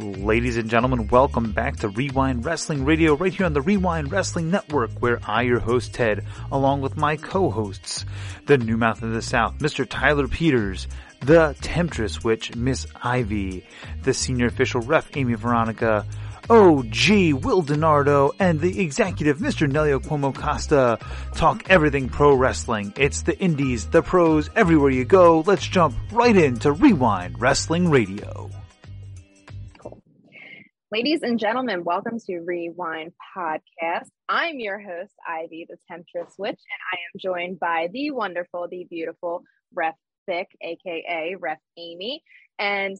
Ladies and gentlemen, welcome back to Rewind Wrestling Radio right here on the Rewind Wrestling Network where I, your host Ted, along with my co-hosts, the New Mouth of the South, Mr. Tyler Peters, the Temptress Witch, Miss Ivy, the Senior Official Ref, Amy Veronica, OG Will Donardo, and the executive Mr. Nelio Cuomo Costa talk everything pro wrestling. It's the indies, the pros, everywhere you go. Let's jump right into Rewind Wrestling Radio. Ladies and gentlemen, welcome to Rewind Podcast. I'm your host, Ivy, the Temptress Witch, and I am joined by the wonderful, the beautiful Ref Thicc, aka Ref Amy. And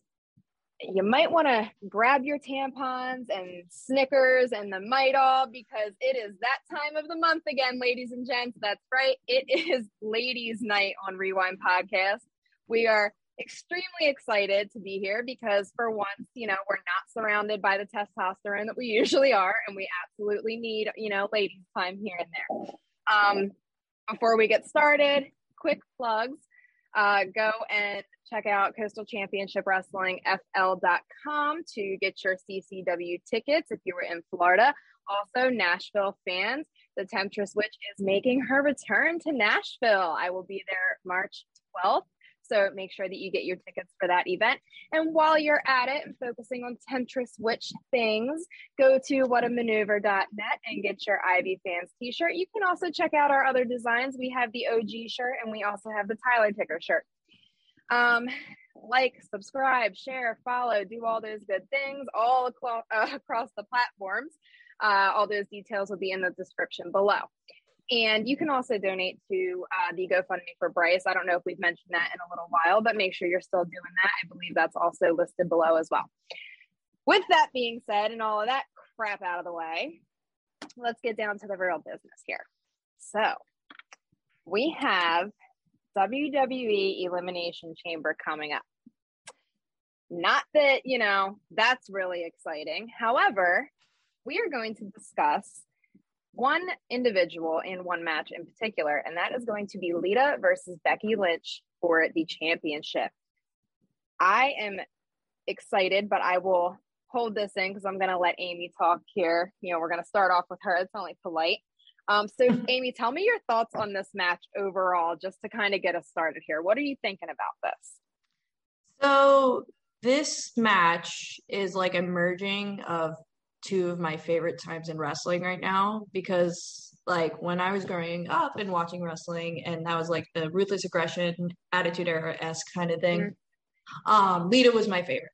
you might want to grab your tampons and Snickers and the Midol because it is that time of the month again, ladies and gents. That's right. It is ladies' night on Rewind Podcast. We are extremely excited to be here because for once, you know, we're not surrounded by the testosterone that we usually are, and we absolutely need, you know, ladies time here and there. Um, before we get started, quick plugs. Uh, go and check out Coastal Championship Wrestling FL.com to get your CCW tickets if you were in Florida. Also, Nashville fans, the Temptress Witch is making her return to Nashville. I will be there March 12th so make sure that you get your tickets for that event. And while you're at it and focusing on Temptress Witch things, go to whatamaneuver.net and get your Ivy Fans t shirt. You can also check out our other designs. We have the OG shirt and we also have the Tyler Ticker shirt. Um, like, subscribe, share, follow, do all those good things all across, uh, across the platforms. Uh, all those details will be in the description below. And you can also donate to uh, the GoFundMe for Bryce. I don't know if we've mentioned that in a little while, but make sure you're still doing that. I believe that's also listed below as well. With that being said, and all of that crap out of the way, let's get down to the real business here. So we have WWE Elimination Chamber coming up. Not that, you know, that's really exciting. However, we are going to discuss one individual in one match in particular, and that is going to be Lita versus Becky Lynch for the championship. I am excited, but I will hold this in because I'm going to let Amy talk here. You know, we're going to start off with her. It's only polite. Um, so, Amy, tell me your thoughts on this match overall, just to kind of get us started here. What are you thinking about this? So, this match is like a merging of two of my favorite times in wrestling right now because like when I was growing up and watching wrestling and that was like the ruthless aggression attitude era esque kind of thing. Mm-hmm. Um, Lita was my favorite.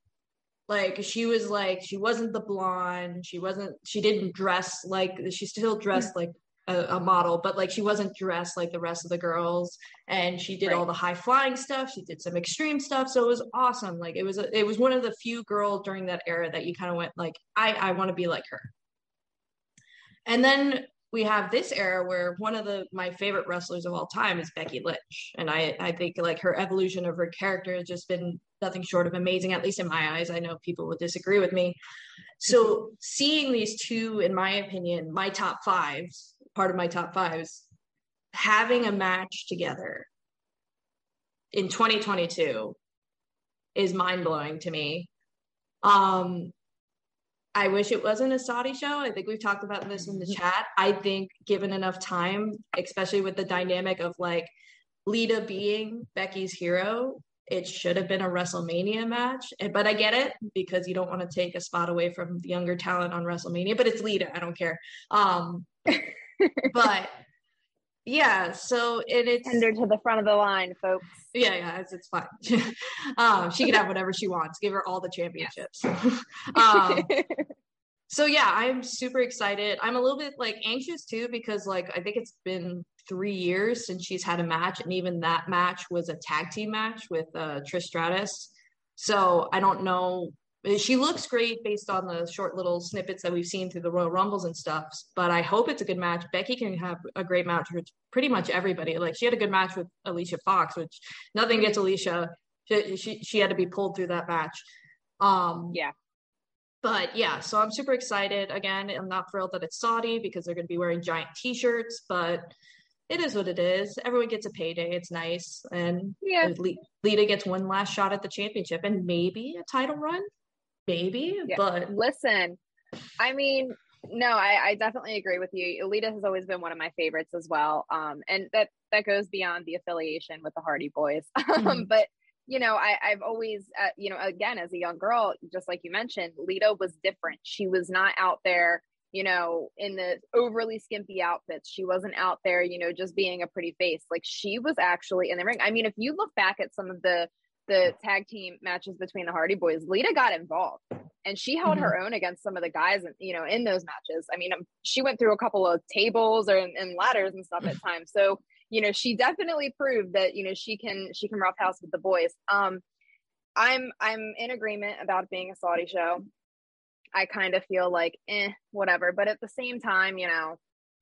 Like she was like she wasn't the blonde, she wasn't she didn't dress like she still dressed mm-hmm. like a, a, model, but like she wasn't dressed like the rest of the girls, and she did right. all the high flying stuff. She did some extreme stuff, so it was awesome. Like it was, a, it was one of the few girls during that era that you kind of went like, I, I want to be like her. And then we have this era where one of the my favorite wrestlers of all time is Becky Lynch, and I I think like her evolution of her character has just been nothing short of amazing, at least in my eyes. I know people would disagree with me. So seeing these two, in my opinion, my top fives part of my top fives, having a match together in 2022 is mind blowing to me. Um, I wish it wasn't a Saudi show. I think we've talked about this in the chat. I think given enough time, especially with the dynamic of like Lita being Becky's hero, it should have been a WrestleMania match. But I get it because you don't want to take a spot away from the younger talent on WrestleMania. But it's Lita. I don't care. Um, but yeah, so it, it's tender to the front of the line, folks. Yeah, yeah, it's, it's fine. um, she can have whatever she wants. Give her all the championships. um, so yeah, I'm super excited. I'm a little bit like anxious too because like I think it's been three years since she's had a match, and even that match was a tag team match with uh, Trish Stratus. So I don't know she looks great based on the short little snippets that we've seen through the Royal Rumbles and stuff. But I hope it's a good match. Becky can have a great match with pretty much everybody. Like she had a good match with Alicia Fox, which nothing gets Alicia. She, she, she had to be pulled through that match. Um, yeah. But yeah, so I'm super excited. Again, I'm not thrilled that it's Saudi because they're going to be wearing giant T-shirts, but it is what it is. Everyone gets a payday. It's nice, and yeah, Lita gets one last shot at the championship and maybe a title run maybe, yeah. but listen, I mean, no, I, I, definitely agree with you. Alita has always been one of my favorites as well. Um, and that that goes beyond the affiliation with the Hardy Boys. Mm-hmm. but you know, I, I've always, uh, you know, again, as a young girl, just like you mentioned, Lita was different. She was not out there, you know, in the overly skimpy outfits. She wasn't out there, you know, just being a pretty face. Like she was actually in the ring. I mean, if you look back at some of the the tag team matches between the Hardy Boys, Lita got involved and she held mm-hmm. her own against some of the guys, you know, in those matches. I mean, um, she went through a couple of tables or and ladders and stuff at times. So, you know, she definitely proved that you know she can she can roughhouse with the boys. Um, I'm I'm in agreement about being a Saudi show. I kind of feel like eh, whatever, but at the same time, you know,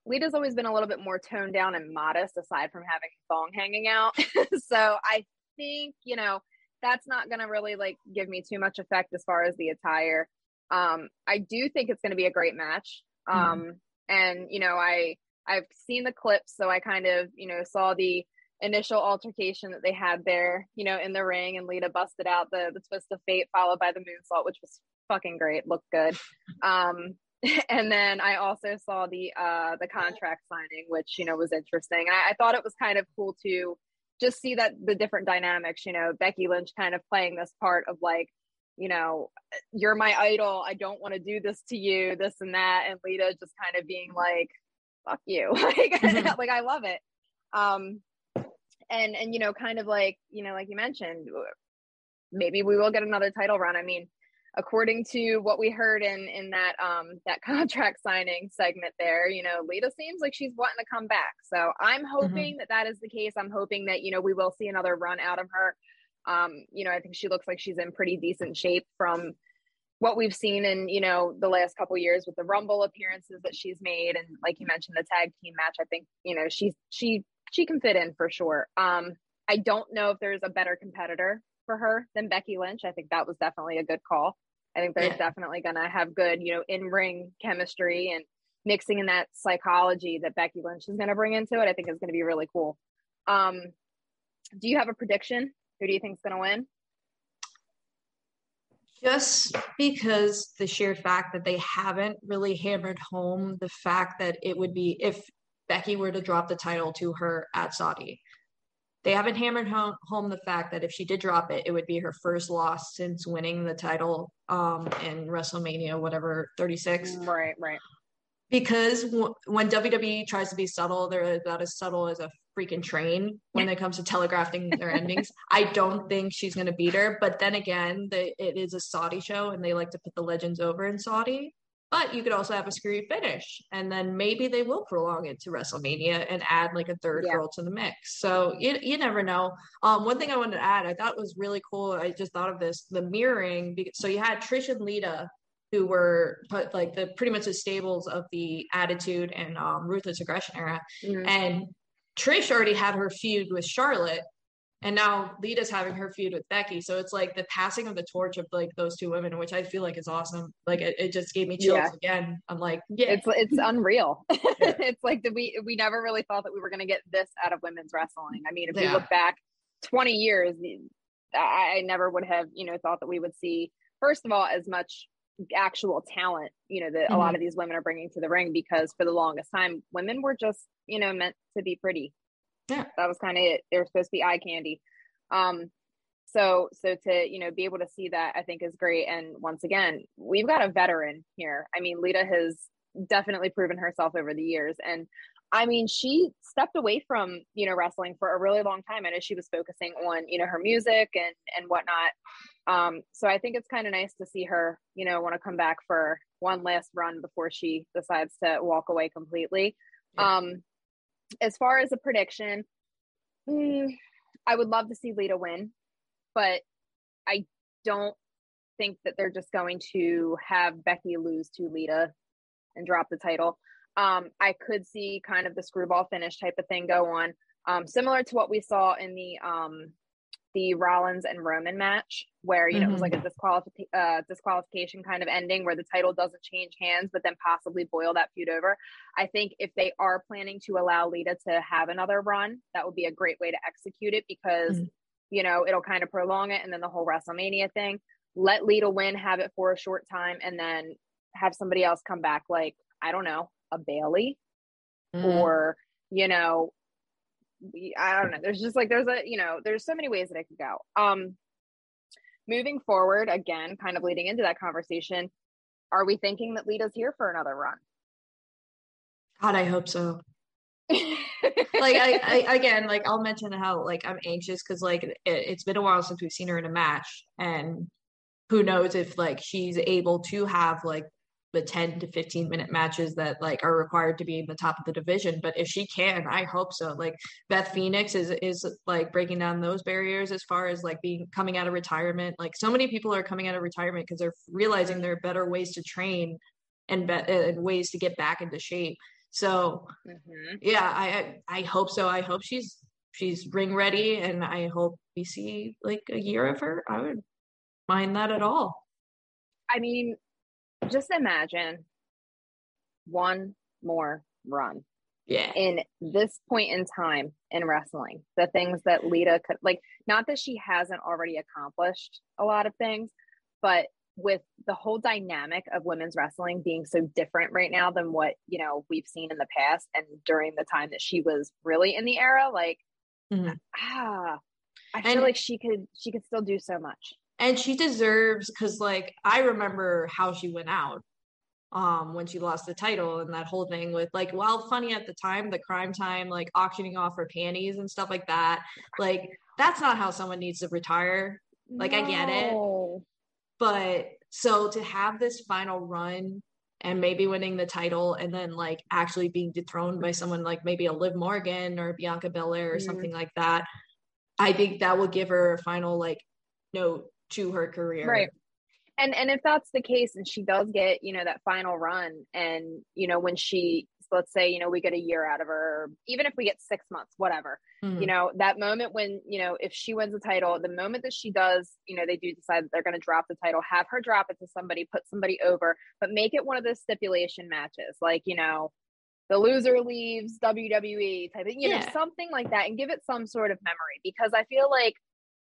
Lita's always been a little bit more toned down and modest, aside from having thong hanging out. so I think you know that's not going to really like give me too much effect as far as the attire. Um, I do think it's going to be a great match. Mm-hmm. Um, mm-hmm. and you know, I I've seen the clips, so I kind of you know saw the initial altercation that they had there, you know, in the ring, and Lita busted out the the twist of fate, followed by the moonsault, which was fucking great, looked good. Um, and then I also saw the uh the contract signing, which you know was interesting. I, I thought it was kind of cool to just see that the different dynamics, you know, Becky Lynch kind of playing this part of like, you know, you're my idol. I don't want to do this to you, this and that. And Lita just kind of being like, fuck you. like, mm-hmm. like I love it. Um, and, and, you know, kind of like, you know, like you mentioned, maybe we will get another title run. I mean, according to what we heard in in that um that contract signing segment there you know lita seems like she's wanting to come back so i'm mm-hmm. hoping mm-hmm. that that is the case i'm hoping that you know we will see another run out of her um you know i think she looks like she's in pretty decent shape from what we've seen in you know the last couple years with the rumble appearances that she's made and like you mentioned the tag team match i think you know she's she she can fit in for sure um i don't know if there's a better competitor for her than Becky Lynch. I think that was definitely a good call. I think they're yeah. definitely going to have good, you know, in ring chemistry and mixing in that psychology that Becky Lynch is going to bring into it. I think is going to be really cool. Um, do you have a prediction? Who do you think is going to win? Just because the sheer fact that they haven't really hammered home the fact that it would be if Becky were to drop the title to her at Saudi they haven't hammered home, home the fact that if she did drop it, it would be her first loss since winning the title um, in WrestleMania, whatever, 36. Right, right. Because w- when WWE tries to be subtle, they're about as subtle as a freaking train when it comes to telegraphing their endings. I don't think she's going to beat her. But then again, the, it is a Saudi show and they like to put the legends over in Saudi. But you could also have a screwy finish, and then maybe they will prolong it to WrestleMania and add like a third yeah. girl to the mix. So you, you never know. Um, one thing I wanted to add, I thought was really cool. I just thought of this: the mirroring. So you had Trish and Lita, who were put like the pretty much the stables of the Attitude and um, Ruthless Aggression era, mm-hmm. and Trish already had her feud with Charlotte and now Lita's having her feud with Becky. So it's like the passing of the torch of like those two women, which I feel like is awesome. Like it, it just gave me chills yeah. again. I'm like, yeah, it's it's unreal. Yeah. it's like that we we never really thought that we were going to get this out of women's wrestling. I mean, if yeah. we look back 20 years, I, I never would have you know thought that we would see first of all as much actual talent you know that mm-hmm. a lot mm-hmm. of these women are bringing to the ring because for the longest time women were just you know meant to be pretty yeah. That was kind of it. They were supposed to be eye candy. Um so so to you know be able to see that i think is great. And once again we've got a veteran here. I mean lita has definitely proven herself over the years. And i mean she stepped away from you know wrestling for a really long time. And as she was focusing on you know her music and and whatnot. Um so i think it's kind of nice to see her you know want to come back for one last run before she decides to walk away completely. Yeah. um as far as a prediction, mm, I would love to see Lita win, but I don't think that they're just going to have Becky lose to Lita and drop the title. Um, I could see kind of the screwball finish type of thing go on, um, similar to what we saw in the um, the Rollins and Roman match, where you know mm-hmm. it was like a disqualification uh, disqualification kind of ending, where the title doesn't change hands, but then possibly boil that feud over. I think if they are planning to allow Lita to have another run, that would be a great way to execute it because mm-hmm. you know it'll kind of prolong it, and then the whole WrestleMania thing. let Lita win, have it for a short time, and then have somebody else come back, like, I don't know, a Bayley mm. or, you know, I don't know. There's just like, there's a, you know, there's so many ways that I could go. Um, moving forward, again, kind of leading into that conversation, are we thinking that Lita's here for another run? God, I hope so. like I, I, again like i'll mention how like i'm anxious because like it, it's been a while since we've seen her in a match and who knows if like she's able to have like the 10 to 15 minute matches that like are required to be in the top of the division but if she can i hope so. Like beth phoenix is is like breaking down those barriers as far as like being coming out of retirement. Like so many people are coming out of retirement because they're realizing there are better ways to train and, be- and ways to get back into shape. So mm-hmm. yeah i i hope so. I hope she's she's ring ready and i hope we see like a year of her. I would mind that at all. I mean just imagine one more run. Yeah. In this point in time in wrestling, the things that Lita could like, not that she hasn't already accomplished a lot of things, but with the whole dynamic of women's wrestling being so different right now than what you know we've seen in the past and during the time that she was really in the era like mm-hmm. ah i feel and, like she could she could still do so much and she deserves because like i remember how she went out um when she lost the title and that whole thing with like well funny at the time the Cryme Tyme like auctioning off her panties and stuff like that like that's not how someone needs to retire like no. i get it but so to have this final run and maybe winning the title and then like actually being dethroned by someone like maybe a Liv Morgan or Bianca Belair or mm-hmm. something like that I think that will give her a final like note to her career. Right. And and if that's the case and she does get, you know, that final run and, you know, when she let's say, you know, we get a year out of her, even if we get 6 months, whatever. Mm-hmm. You know, that moment when, you know, if she wins the title, the moment that she does, you know, they do decide that they're going to drop the title, have her drop it to somebody, put somebody over, but make it one of those stipulation matches. Like, you know, the loser leaves WWE type of, you yeah. know, something like that and give it some sort of memory because I feel like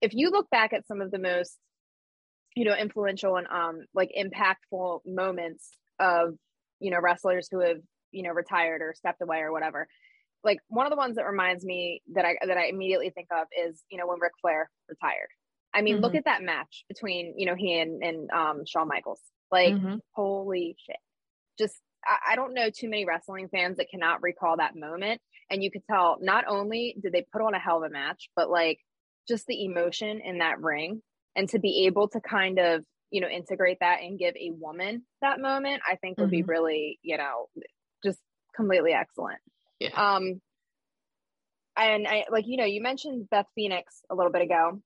if you look back at some of the most you know influential and um like impactful moments of you know wrestlers who have you know retired or stepped away or whatever. Like one of the ones that reminds me that i that i immediately think of is you know when Ric Flair retired. I mean mm-hmm. look at that match between you know he and and um Shawn Michaels. Like mm-hmm. holy shit. Just I, I don't know too many wrestling fans that cannot recall that moment. And you could tell not only did they put on a hell of a match but like just the emotion in that ring and to be able to kind of you know integrate that and give a woman that moment i think would mm-hmm. be really you know just completely excellent yeah. um and i like you know you mentioned beth phoenix a little bit ago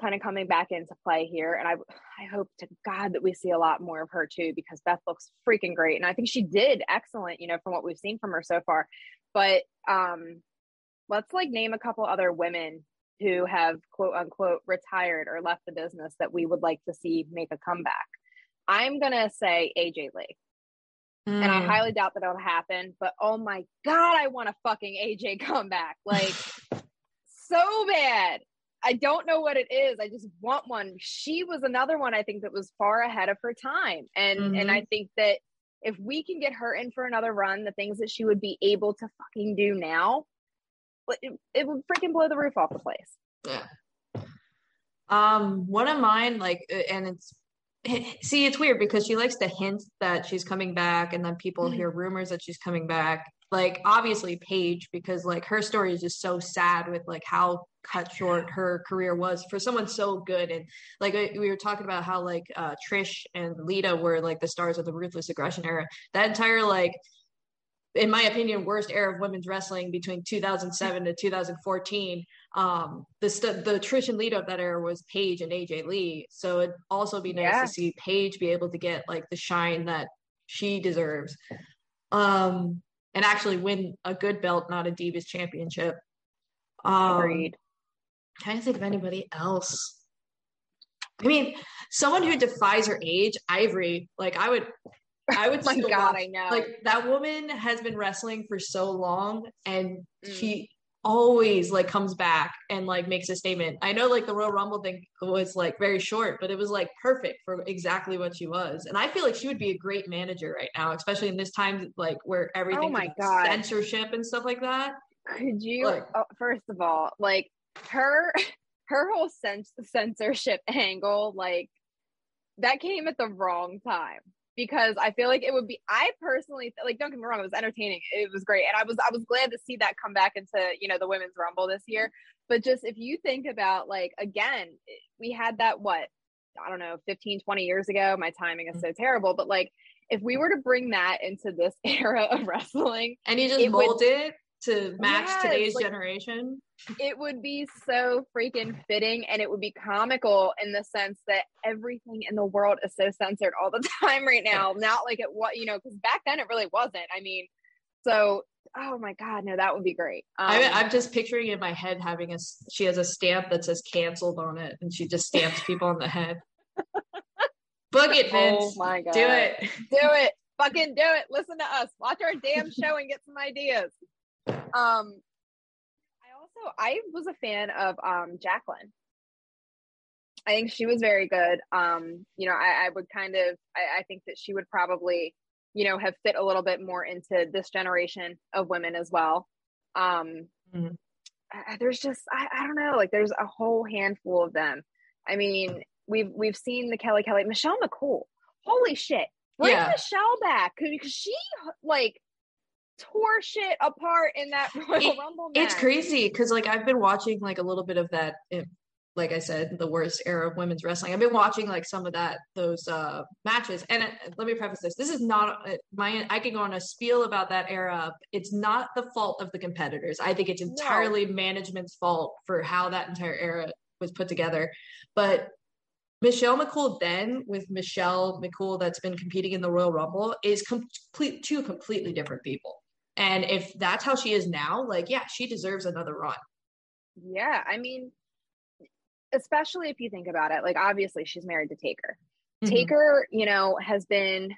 kind of coming back into play here and i i hope to god that we see a lot more of her too because beth looks freaking great and i think she did excellent you know from what we've seen from her so far but um let's like name a couple other women who have quote unquote retired or left the business that we would like to see make a comeback. I'm going to say AJ Lee. Mm. And I hmm. highly doubt that it'll happen, but oh my God, I want a fucking AJ comeback. Like, so bad. I don't know what it is. I just want one. She was another one I think that was far ahead of her time. And mm-hmm. and I think that if we can get her in for another run, the things that she would be able to fucking do now, it, it would freaking blow the roof off the place. Yeah. Um, one of mine, like, uh, and it's see, it's weird because she likes to hint that she's coming back, and then people mm-hmm. hear rumors that she's coming back. Like, obviously, Paige, because like her story is just so sad with like how cut short her career was for someone so good. And like we were talking about how like uh, Trish and Lita were like the stars of the Ruthless Aggression era. That entire like in my opinion, worst era of women's wrestling between 2007 to 2014. Um, the st- the and Lita of that era was Paige and AJ Lee. So it'd also be nice yeah. to see Paige be able to get like the shine that she deserves. Um, and actually win a good belt, not a Divas championship. Um, Agreed. Trying to think of anybody else. I mean, someone who defies her age, Ivory. Like I would I would. My God, watch. I know. Like that woman has been wrestling for so long, and mm. she always like comes back and like makes a statement. I know like the Royal Rumble thing was like very short, but it was like perfect for exactly what she was. And I feel like she would be a great manager right now, especially in this time like where everything oh my god censorship and stuff like that. Could you Like- oh, first of all, like her her whole sens- censorship angle, like that came at the wrong time because I feel like it would be. I personally like. Don't get me wrong, it was entertaining. It was great, and I was I was glad to see that come back into you know the women's rumble this year. But just if you think about like again, we had that what I don't know 15, 20 years ago. My timing is so mm-hmm. terrible, but like if we were to bring that into this era of wrestling, And you just It would- mold it to match Yes, today's like- generation. it would be so freaking fitting and it would be comical in the sense that everything in the world is so censored all the time right now not like it what you know because back then it really wasn't i mean so oh my god no that would be great. Um, I, I'm just picturing in my head having a she has a stamp that says canceled on it, and she just stamps people on the head. Book it, oh my god. Do it. do it. Fucking do it. Listen to us. Watch our damn show and get some ideas um i also i was a fan of um jacqueline. I think she was very good. Um you know i, I would kind of I, I think that she would probably you know have fit a little bit more into this generation of women as well. Um Mhm. I- there's just I, I don't know like there's a whole handful of them. I mean we've we've seen the kelly kelly michelle mccool. Holy shit. Bring Yeah. michelle back because she like tore shit apart in that royal It- rumble match It's crazy because like I've been watching like a little bit of that. Like I said, the worst era of women's wrestling. I've been watching like some of that those uh matches. And uh, let me preface this: this is not uh, my. I can go on a spiel about that era. It's not the fault of the competitors. I think it's entirely management's fault for how that entire era was put together. But Michelle McCool then with Michelle McCool that's been competing in the Royal Rumble is complete two completely different people. And if that's how she is now, like yeah, she deserves another run. Yeah, I mean, especially if you think about it, like obviously she's married to Taker. Mm-hmm. Taker, you know, has been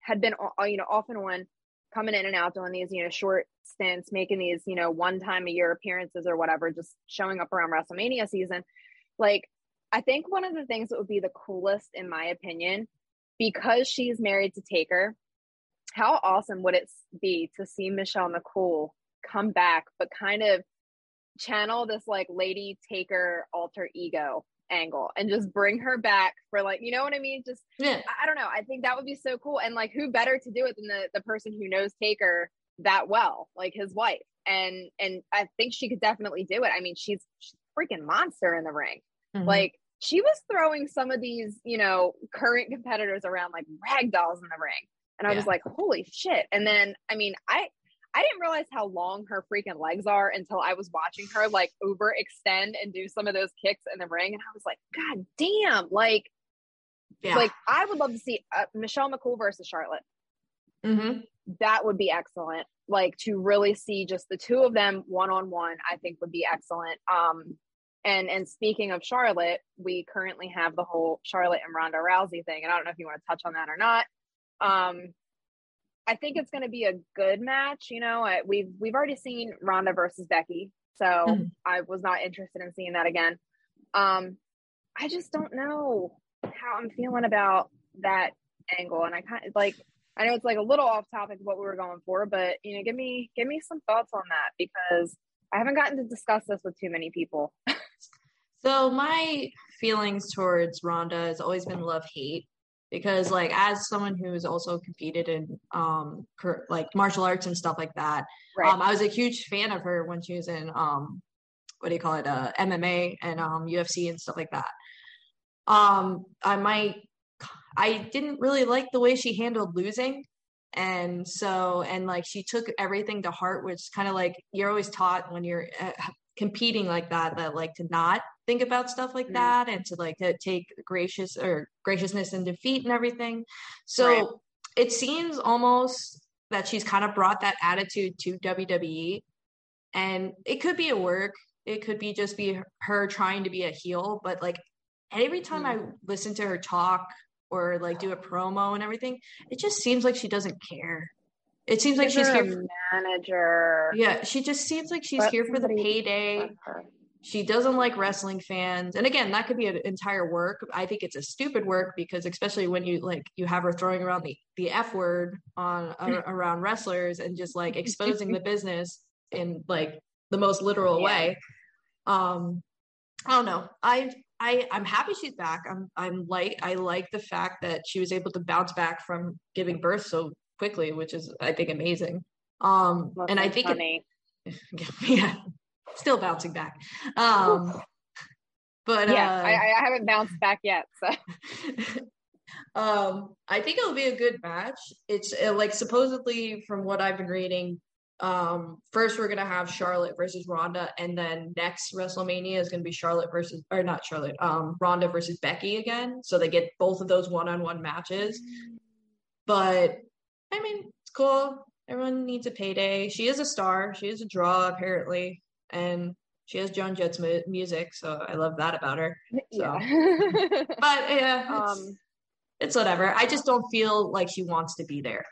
had been uh, you know off and on coming in and out doing these you know short stints, making these you know one time a year appearances or whatever, just showing up around WrestleMania season. Like, I think one of the things that would be the coolest, in my opinion, because she's married to Taker. How awesome would it be to see Michelle McCool come back, but kind of channel this like lady taker alter ego angle and just bring her back for like you know what i mean? Just Yeah. I, I don't know. I think that would be so cool. And like who better to do it than the the person who knows taker that well like his wife. And and i think she could definitely do it. I mean she's, she's a freaking monster in the ring. Mhm. like she was throwing some of these you know current competitors around like rag dolls in the ring and i was like holy shit and then i mean i I didn't realize how long her freaking legs are until I was watching her like over extend and do some of those kicks in the ring. And I was like, God damn. Like, yeah. like I would love to see uh, Michelle McCool versus Charlotte. Mhm. That would be excellent. Like to really see just the two of them one on one, I think would be excellent. Um, and and speaking of Charlotte, we currently have the whole Charlotte and Ronda Rousey thing, and I don't know if you want to touch on that or not. Um, I think it's going to be a good match. You know, I, we've we've already seen Ronda versus Becky, so Mhm. I was not interested in seeing that again. Um, I just don't know how I'm feeling about that angle, and I kind of like. I know it's like a little off topic of what we were going for, but you know, give me give me some thoughts on that because I haven't gotten to discuss this with too many people. So my feelings towards Ronda has always been love hate because like as someone who who's also competed in um cur- like martial arts and stuff like that, Right. um I was a huge fan of her when she was in um what do you call it uh MMA and um UFC and stuff like that. Um I might I didn't really like the way she handled losing and so and like she took everything to heart which kind of like you're always taught when you're uh, competing like that that like to not think about stuff like Mm. that and to like to take gracious or graciousness and defeat and everything so Right. it seems almost that she's kind of brought that attitude to WWE and it could be a work it could be just be her trying to be a heel but like every time I listen to her talk or like do a promo and everything it just seems like she doesn't care It seems like she's here. a manager. Yeah, she just seems like she's Let here for the payday. She doesn't like wrestling fans. And again, that could be an entire work. I think it's a stupid work because especially when you like you have her throwing around the the F word on uh, around wrestlers and just like exposing the business in like the most literal Yeah. way. Um I don't know. I I I'm happy she's back. I'm I'm like I like the fact that she was able to bounce back from giving birth so quickly, which is I think amazing. Um and I think it, yeah, still bouncing back. Um, but yeah, uh, I, I haven't bounced back yet. So um, I think it'll be a good match. It's uh, like supposedly from what I've been reading. Um, first we're gonna have Charlotte versus Ronda, and then next WrestleMania is gonna be Charlotte versus or not Charlotte, um, Ronda versus Becky again. So they get both of those one-on-one matches. But I mean, it's cool. Everyone needs a payday. She is a star. She is a draw apparently, and she has Joan Jett's mu- music, so I love that about her. yeah. But yeah, it's, um. it's whatever. I just don't feel like she wants to be there.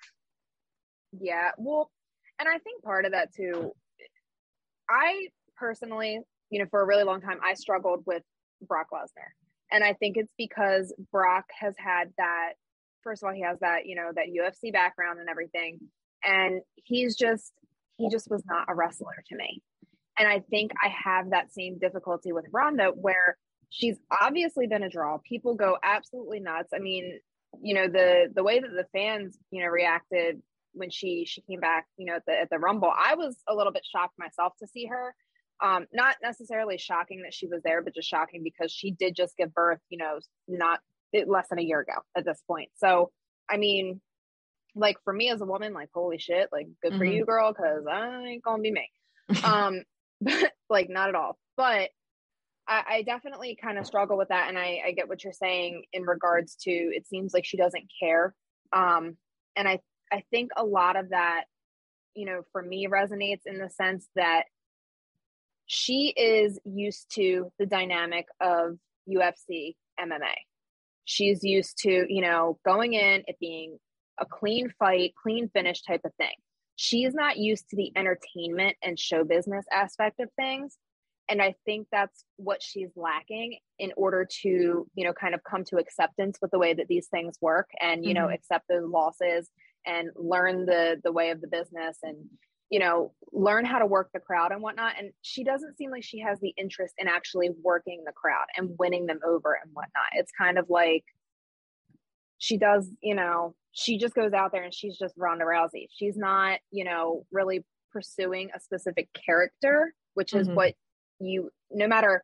Yeah. Well, and I think part of that too, I personally, you know, for a really long time, I struggled with Brock Lesnar. And I think it's because Brock has had that, first of all, he has that, you know, that UFC background and everything. And he's just, he just was not a wrestler to me. And I think I have that same difficulty with Ronda where she's obviously been a draw. People go absolutely nuts. I mean, you know, the the way that the fans, you know, reacted when she she came back, you know, at the at the Rumble, I was a little bit shocked myself to see her. Um, not necessarily shocking that she was there, but just shocking because she did just give birth, you know, not it, less than a year ago at this point. So, I mean, like for me as a woman, like holy shit, like good for Mhm. you, girl, because I ain't gonna be me. um, but like not at all. But I, I definitely kind of struggle with that, and I, I get what you're saying in regards to. It seems like she doesn't care, um, and I I think a lot of that, you know, for me resonates in the sense that she is used to the dynamic of UFC MMA. She's used to, you know, going in, it being a clean fight, clean finish type of thing. She's not used to the entertainment and show business aspect of things. And I think that's what she's lacking in order to, you know, kind of come to acceptance with the way that these things work and, you know, Mhm. accept those losses and learn the the way of the business and you know learn how to work the crowd and whatnot and she doesn't seem like she has the interest in actually working the crowd and winning them over and whatnot it's kind of like she does you know she just goes out there and she's just Ronda Rousey she's not you know really pursuing a specific character which is Mhm. what you no matter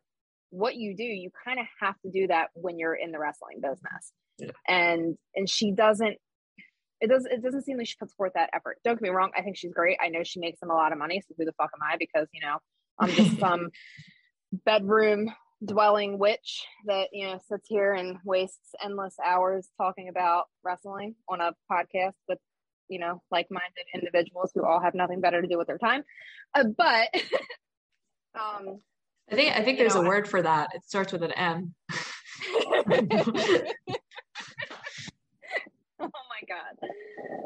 what you do you kind of have to do that when you're in the wrestling business Yeah. and and she doesn't it does it doesn't seem like she puts forth that effort. Don't get me wrong, I think she's great. I know she makes them a lot of money, so who the fuck am I? Because, you know, I'm just some bedroom dwelling witch that, you know, sits here and wastes endless hours talking about wrestling on a podcast with, you know, like-minded individuals who all have nothing better to do with their time. Uh, but um I think I think there's know, a word for that. It starts with an M. oh my god.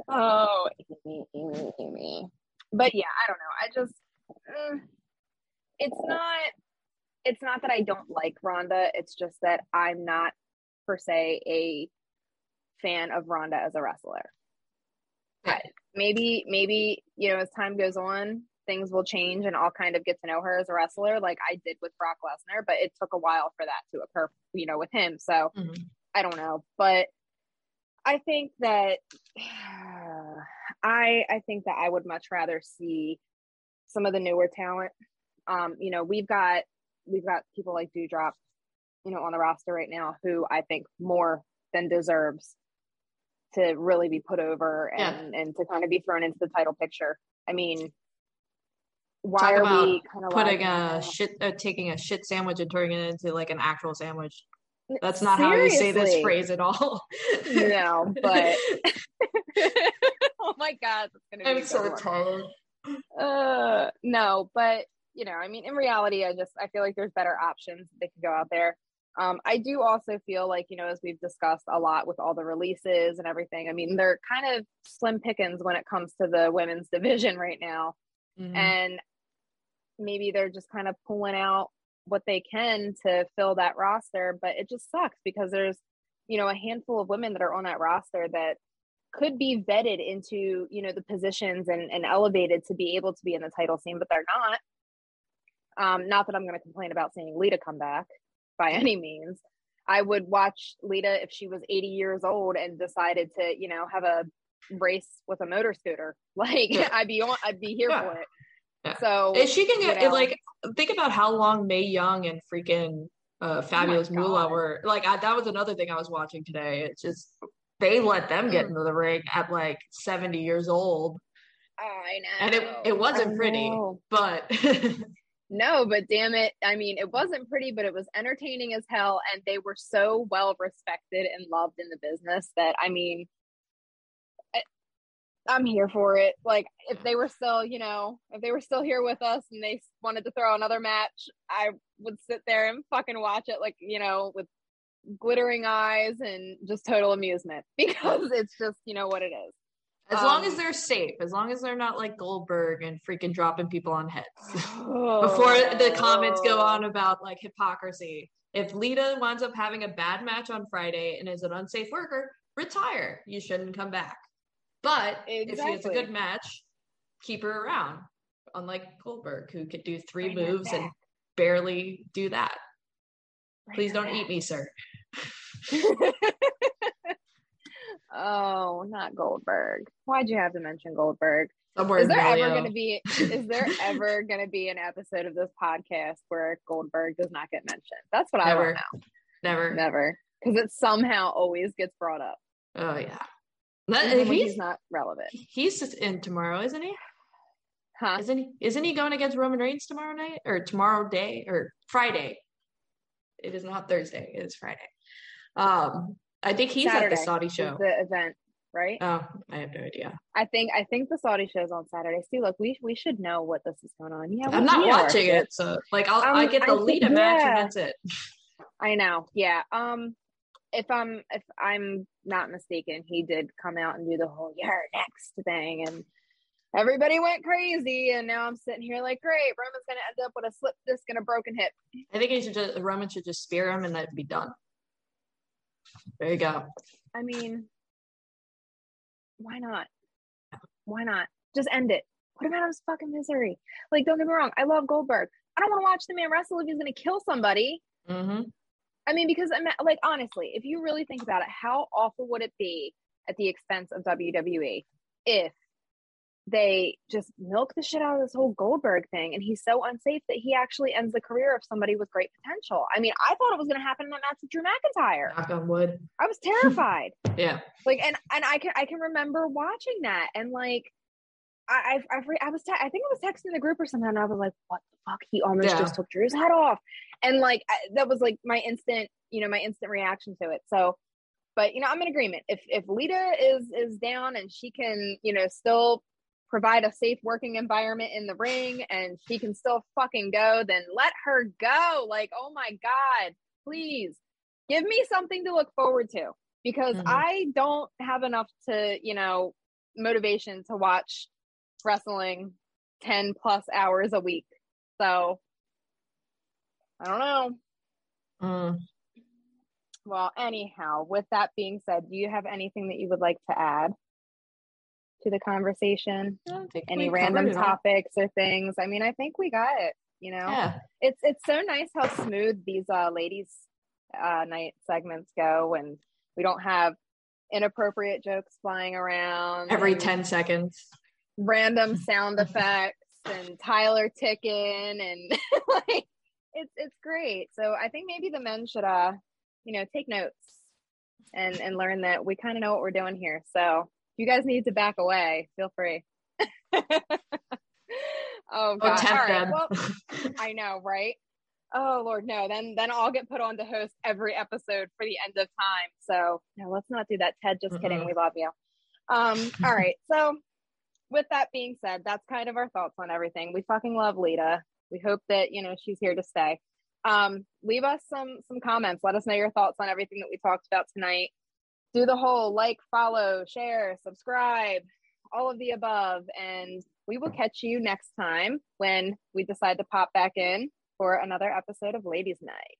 Oh, Amy, Amy, Amy. But yeah, I don't know. I just, mm, it's not. It's not that I don't like Ronda. It's just that I'm not per se a fan of Ronda as a wrestler. Maybe, maybe you know, as time goes on, things will change, and I'll kind of get to know her as a wrestler, like I did with Brock Lesnar. But it took a while for that to occur, you know, with him. So Mhm. I don't know, but I think that I I think that I would much rather see some of the newer talent. Um, you know, we've got we've got people like Doudrop, you know, on the roster right now who I think more than deserves to really be put over Yeah. and and to kind of be thrown into the title picture. I mean, why Talk are about we kind of Putting a shit, uh, taking a shit sandwich and turning it into like an actual sandwich. That's not how you say this phrase at all. No, but oh my god, that's gonna be a I'm so one. tired. uh no but you know i mean in reality i just i feel like there's better options they could go out there Um, I do also feel like, you know, as we've discussed a lot with all the releases and everything, I mean, they're kind of slim pickings when it comes to the women's division right now. Mm-hmm. And maybe they're just kind of pulling out what they can to fill that roster. But it just sucks because there's, you know, a handful of women that are on that roster that could be vetted into, you know, the positions and, and elevated to be able to be in the title scene, but they're not. Um, not that I'm going to complain about seeing Lita come back by any means. I would watch Lita if she was 80 years old and decided to, you know, have a race with a motor scooter. Like. I'd be on, I'd be here yeah. for it. Yeah. So if she can get you know, like think about how long Mae Young and freaking uh, oh Fabulous oh Moolah were like I, that was another thing I was watching today. It's just they let them get mm. into the ring at like 70 years old. I know. And it it wasn't pretty, but No, but damn it. I mean, it wasn't pretty, but it was entertaining as hell. And they were so well respected and loved in the business that, I mean, eh, I'm here for it. Like, if they were still, you know, if they were still here with us and they wanted to throw another match, I would sit there and fucking watch it, like, you know, with glittering eyes and just total amusement because it's just, you know, what it is. As um, long as they're safe, as long as they're not like Goldberg and freaking dropping people on heads. Oh. Before the comments go on about like hypocrisy. If Lita winds up having a bad match on Friday and is an unsafe worker, retire. You shouldn't come back. But exactly. if she has a good match, keep her around. Unlike Goldberg, who could do three Bring moves and barely do that. Bring Please don't back. eat me, sir. Oh, not Goldberg. Why'd you have to mention Goldberg? Somewhere is there ever going to be? Is there ever going to be an episode of this podcast where Goldberg does not get mentioned? That's what Never. I want now. Never, never, because it somehow always gets brought up. Oh yeah, that, he's, he's, not relevant. He's just in tomorrow, isn't he? Huh? Isn't he? Isn't he going against Roman Reigns tomorrow night or tomorrow day or Friday? It is not Thursday. It is Friday. Um, I think he's Saturday at the Saudi show. The event, right? Oh, I have no idea. I think I think the Saudi show is on Saturday. See, look, we we should know what this is going on. Yeah, I'm not watching it, so like I'll um, I get the I lead a match yeah. and that's it. I know. Yeah. Um, if I'm if I'm not mistaken, he did come out and do the whole "you're next" thing, and everybody went crazy. And now I'm sitting here like, great, Roman's gonna end up with a slip disc and a broken hip. I think he should just Roman should just spear him and that'd be done. There you go. I mean, why not? Why not? Just end it. What about his fucking misery. Like, don't get me wrong. I love Goldberg. I don't want to watch the man wrestle if he's going to kill somebody. Mm-hmm. I mean, because I'm like, honestly, if you really think about it, how awful would it be at the expense of WWE if they just milk the shit out of this whole Goldberg thing. And he's so unsafe that he actually ends the career of somebody with great potential. I mean, I thought it was going to happen in that match with Drew McIntyre. Knock on wood. I was terrified. yeah. Like, and, and I can, I can remember watching that and like, I, I, I, was, te- I think I was texting the group or something, and I was like, "What the fuck? He almost yeah. just took Drew's head off," and like I, that was like my instant, you know, my instant reaction to it. So, but you know, I'm in agreement. If if Lita is is down and she can, you know, still provide a safe working environment in the ring and she can still fucking go, then let her go. Like, oh my God, please give me something to look forward to because mm-hmm. I don't have enough to, you know, motivation to watch wrestling 10 plus hours a week. So I don't know. Mm. Well, anyhow, with that being said, do you have anything that you would like to add? To the conversation? Any random topics or things? I mean, I think we got it. You know, yeah. it's it's so nice how smooth these uh, ladies' uh, night segments go, and we don't have inappropriate jokes flying around every ten seconds, random sound effects, and Tyler ticking, and like it's it's great. So I think maybe the men should uh you know take notes and and learn that we kind of know what we're doing here. So you guys need to back away, feel free. oh god. All right. Well, I know, right? Oh Lord, no. Then then I'll get put on to host every episode for the end of time. So no, let's not do that. Ted, just mm-hmm. kidding. We love you. Um, all right. So with that being said, that's kind of our thoughts on everything. We fucking love Lita. We hope that, you know, she's here to stay. Um, leave us some some comments. Let us know your thoughts on everything that we talked about tonight. Do the whole like, follow, share, subscribe, all of the above, and we will catch you next time when we decide to pop back in for another episode of Ladies Night.